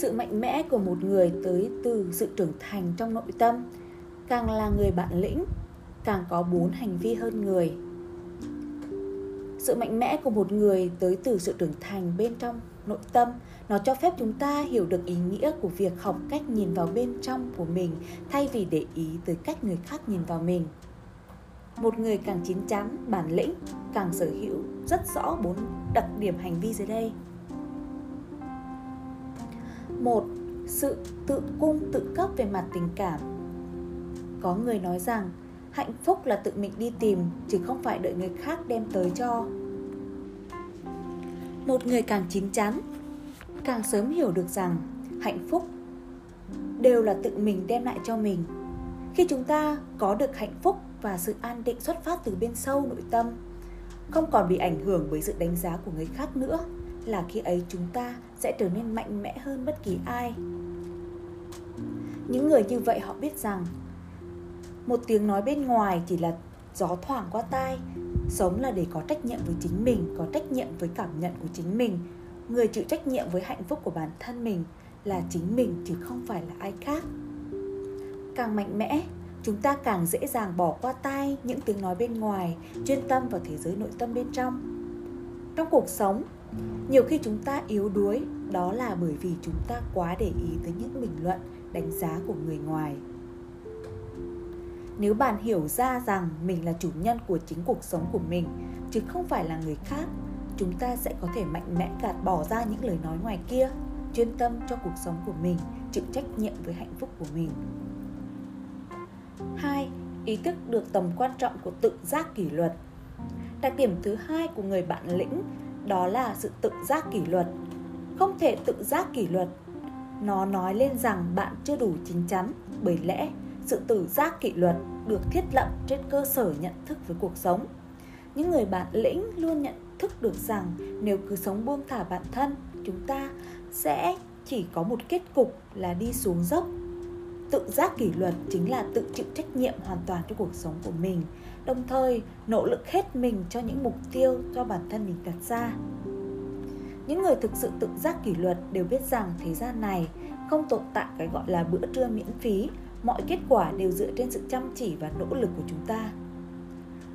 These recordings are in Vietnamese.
sự mạnh mẽ của một người tới từ sự trưởng thành trong nội tâm. Càng là người bản lĩnh, càng có bốn hành vi hơn người. Sự mạnh mẽ của một người tới từ sự trưởng thành bên trong nội tâm, nó cho phép chúng ta hiểu được ý nghĩa của việc học cách nhìn vào bên trong của mình, thay vì để ý tới cách người khác nhìn vào mình. Một người càng chín chắn, bản lĩnh, càng sở hữu rất rõ bốn đặc điểm hành vi dưới đây một, sự tự cung tự cấp về mặt tình cảm. Có người nói rằng, hạnh phúc là tự mình đi tìm, chứ không phải đợi người khác đem tới cho. Một người càng chín chắn, càng sớm hiểu được rằng hạnh phúc đều là tự mình đem lại cho mình. Khi chúng ta có được hạnh phúc và sự an định xuất phát từ bên sâu nội tâm, không còn bị ảnh hưởng bởi sự đánh giá của người khác nữa là khi ấy chúng ta sẽ trở nên mạnh mẽ hơn bất kỳ ai. Những người như vậy họ biết rằng, một tiếng nói bên ngoài chỉ là gió thoảng qua tai, sống là để có trách nhiệm với chính mình, có trách nhiệm với cảm nhận của chính mình. Người chịu trách nhiệm với hạnh phúc của bản thân mình là chính mình chứ không phải là ai khác. Càng mạnh mẽ, chúng ta càng dễ dàng bỏ qua tai những tiếng nói bên ngoài, chuyên tâm vào thế giới nội tâm bên trong. Trong cuộc sống nhiều khi chúng ta yếu đuối, đó là bởi vì chúng ta quá để ý tới những bình luận, đánh giá của người ngoài. Nếu bạn hiểu ra rằng mình là chủ nhân của chính cuộc sống của mình, chứ không phải là người khác, chúng ta sẽ có thể mạnh mẽ gạt bỏ ra những lời nói ngoài kia, chuyên tâm cho cuộc sống của mình, chịu trách nhiệm với hạnh phúc của mình. Hai, ý thức được tầm quan trọng của tự giác kỷ luật. Đặc điểm thứ hai của người bạn lĩnh đó là sự tự giác kỷ luật. Không thể tự giác kỷ luật. Nó nói lên rằng bạn chưa đủ chín chắn bởi lẽ sự tự giác kỷ luật được thiết lập trên cơ sở nhận thức với cuộc sống. Những người bản lĩnh luôn nhận thức được rằng nếu cứ sống buông thả bản thân, chúng ta sẽ chỉ có một kết cục là đi xuống dốc tự giác kỷ luật chính là tự chịu trách nhiệm hoàn toàn cho cuộc sống của mình, đồng thời nỗ lực hết mình cho những mục tiêu do bản thân mình đặt ra. Những người thực sự tự giác kỷ luật đều biết rằng thế gian này không tồn tại cái gọi là bữa trưa miễn phí, mọi kết quả đều dựa trên sự chăm chỉ và nỗ lực của chúng ta.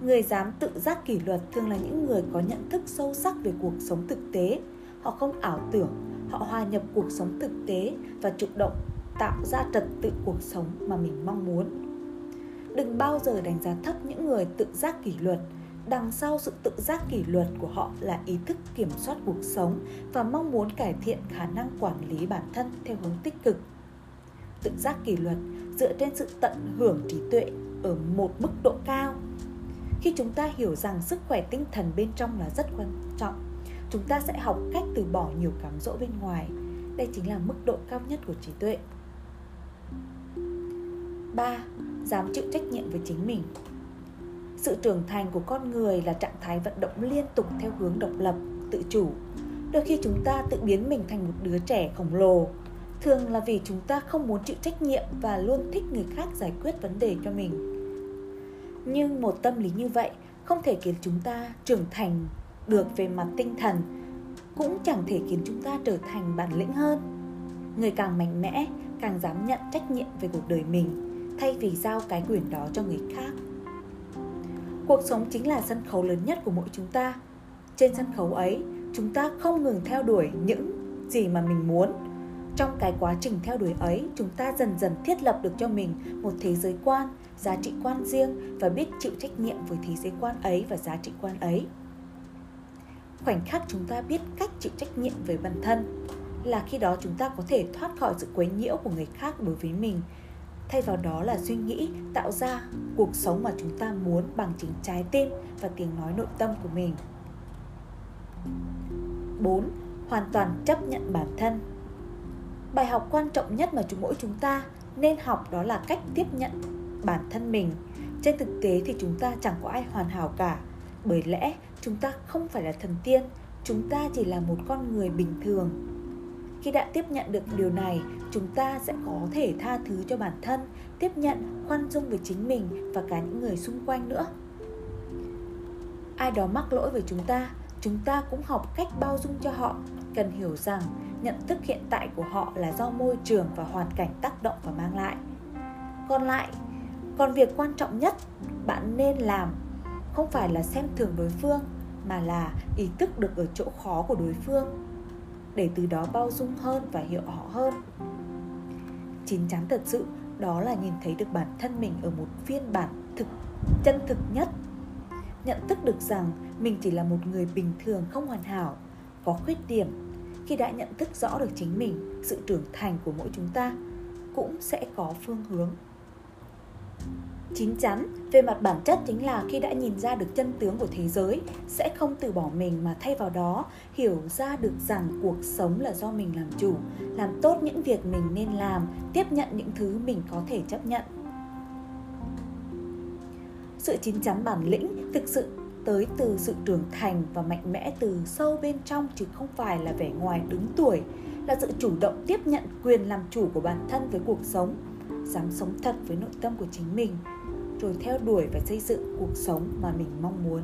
Người dám tự giác kỷ luật thường là những người có nhận thức sâu sắc về cuộc sống thực tế. Họ không ảo tưởng, họ hòa nhập cuộc sống thực tế và chủ động tạo ra trật tự cuộc sống mà mình mong muốn. Đừng bao giờ đánh giá thấp những người tự giác kỷ luật, đằng sau sự tự giác kỷ luật của họ là ý thức kiểm soát cuộc sống và mong muốn cải thiện khả năng quản lý bản thân theo hướng tích cực. Tự giác kỷ luật dựa trên sự tận hưởng trí tuệ ở một mức độ cao. Khi chúng ta hiểu rằng sức khỏe tinh thần bên trong là rất quan trọng, chúng ta sẽ học cách từ bỏ nhiều cám dỗ bên ngoài. Đây chính là mức độ cao nhất của trí tuệ. 3. Dám chịu trách nhiệm với chính mình. Sự trưởng thành của con người là trạng thái vận động liên tục theo hướng độc lập, tự chủ. Đôi khi chúng ta tự biến mình thành một đứa trẻ khổng lồ. Thường là vì chúng ta không muốn chịu trách nhiệm và luôn thích người khác giải quyết vấn đề cho mình. Nhưng một tâm lý như vậy không thể khiến chúng ta trưởng thành được về mặt tinh thần cũng chẳng thể khiến chúng ta trở thành bản lĩnh hơn. Người càng mạnh mẽ càng dám nhận trách nhiệm về cuộc đời mình thay vì giao cái quyền đó cho người khác. Cuộc sống chính là sân khấu lớn nhất của mỗi chúng ta. Trên sân khấu ấy, chúng ta không ngừng theo đuổi những gì mà mình muốn. Trong cái quá trình theo đuổi ấy, chúng ta dần dần thiết lập được cho mình một thế giới quan, giá trị quan riêng và biết chịu trách nhiệm với thế giới quan ấy và giá trị quan ấy. Khoảnh khắc chúng ta biết cách chịu trách nhiệm với bản thân là khi đó chúng ta có thể thoát khỏi sự quấy nhiễu của người khác đối với mình thay vào đó là suy nghĩ tạo ra cuộc sống mà chúng ta muốn bằng chính trái tim và tiếng nói nội tâm của mình 4. Hoàn toàn chấp nhận bản thân Bài học quan trọng nhất mà chúng mỗi chúng ta nên học đó là cách tiếp nhận bản thân mình. Trên thực tế thì chúng ta chẳng có ai hoàn hảo cả, bởi lẽ chúng ta không phải là thần tiên, chúng ta chỉ là một con người bình thường khi đã tiếp nhận được điều này, chúng ta sẽ có thể tha thứ cho bản thân, tiếp nhận, khoan dung với chính mình và cả những người xung quanh nữa. Ai đó mắc lỗi với chúng ta chúng ta cũng học cách bao dung cho họ, cần hiểu rằng nhận thức hiện tại của họ là do môi trường và hoàn cảnh tác động và mang lại. Còn lại, còn việc quan trọng nhất, bạn nên làm không phải là xem thường đối phương, mà là ý thức được ở chỗ khó của đối phương để từ đó bao dung hơn và hiểu họ hơn. Chín chắn thật sự, đó là nhìn thấy được bản thân mình ở một phiên bản thực, chân thực nhất. Nhận thức được rằng mình chỉ là một người bình thường không hoàn hảo, có khuyết điểm. Khi đã nhận thức rõ được chính mình, sự trưởng thành của mỗi chúng ta cũng sẽ có phương hướng chín chắn về mặt bản chất chính là khi đã nhìn ra được chân tướng của thế giới, sẽ không từ bỏ mình mà thay vào đó, hiểu ra được rằng cuộc sống là do mình làm chủ, làm tốt những việc mình nên làm, tiếp nhận những thứ mình có thể chấp nhận. Sự chín chắn bản lĩnh thực sự tới từ sự trưởng thành và mạnh mẽ từ sâu bên trong chứ không phải là vẻ ngoài đứng tuổi, là sự chủ động tiếp nhận quyền làm chủ của bản thân với cuộc sống, dám sống thật với nội tâm của chính mình rồi theo đuổi và xây dựng cuộc sống mà mình mong muốn.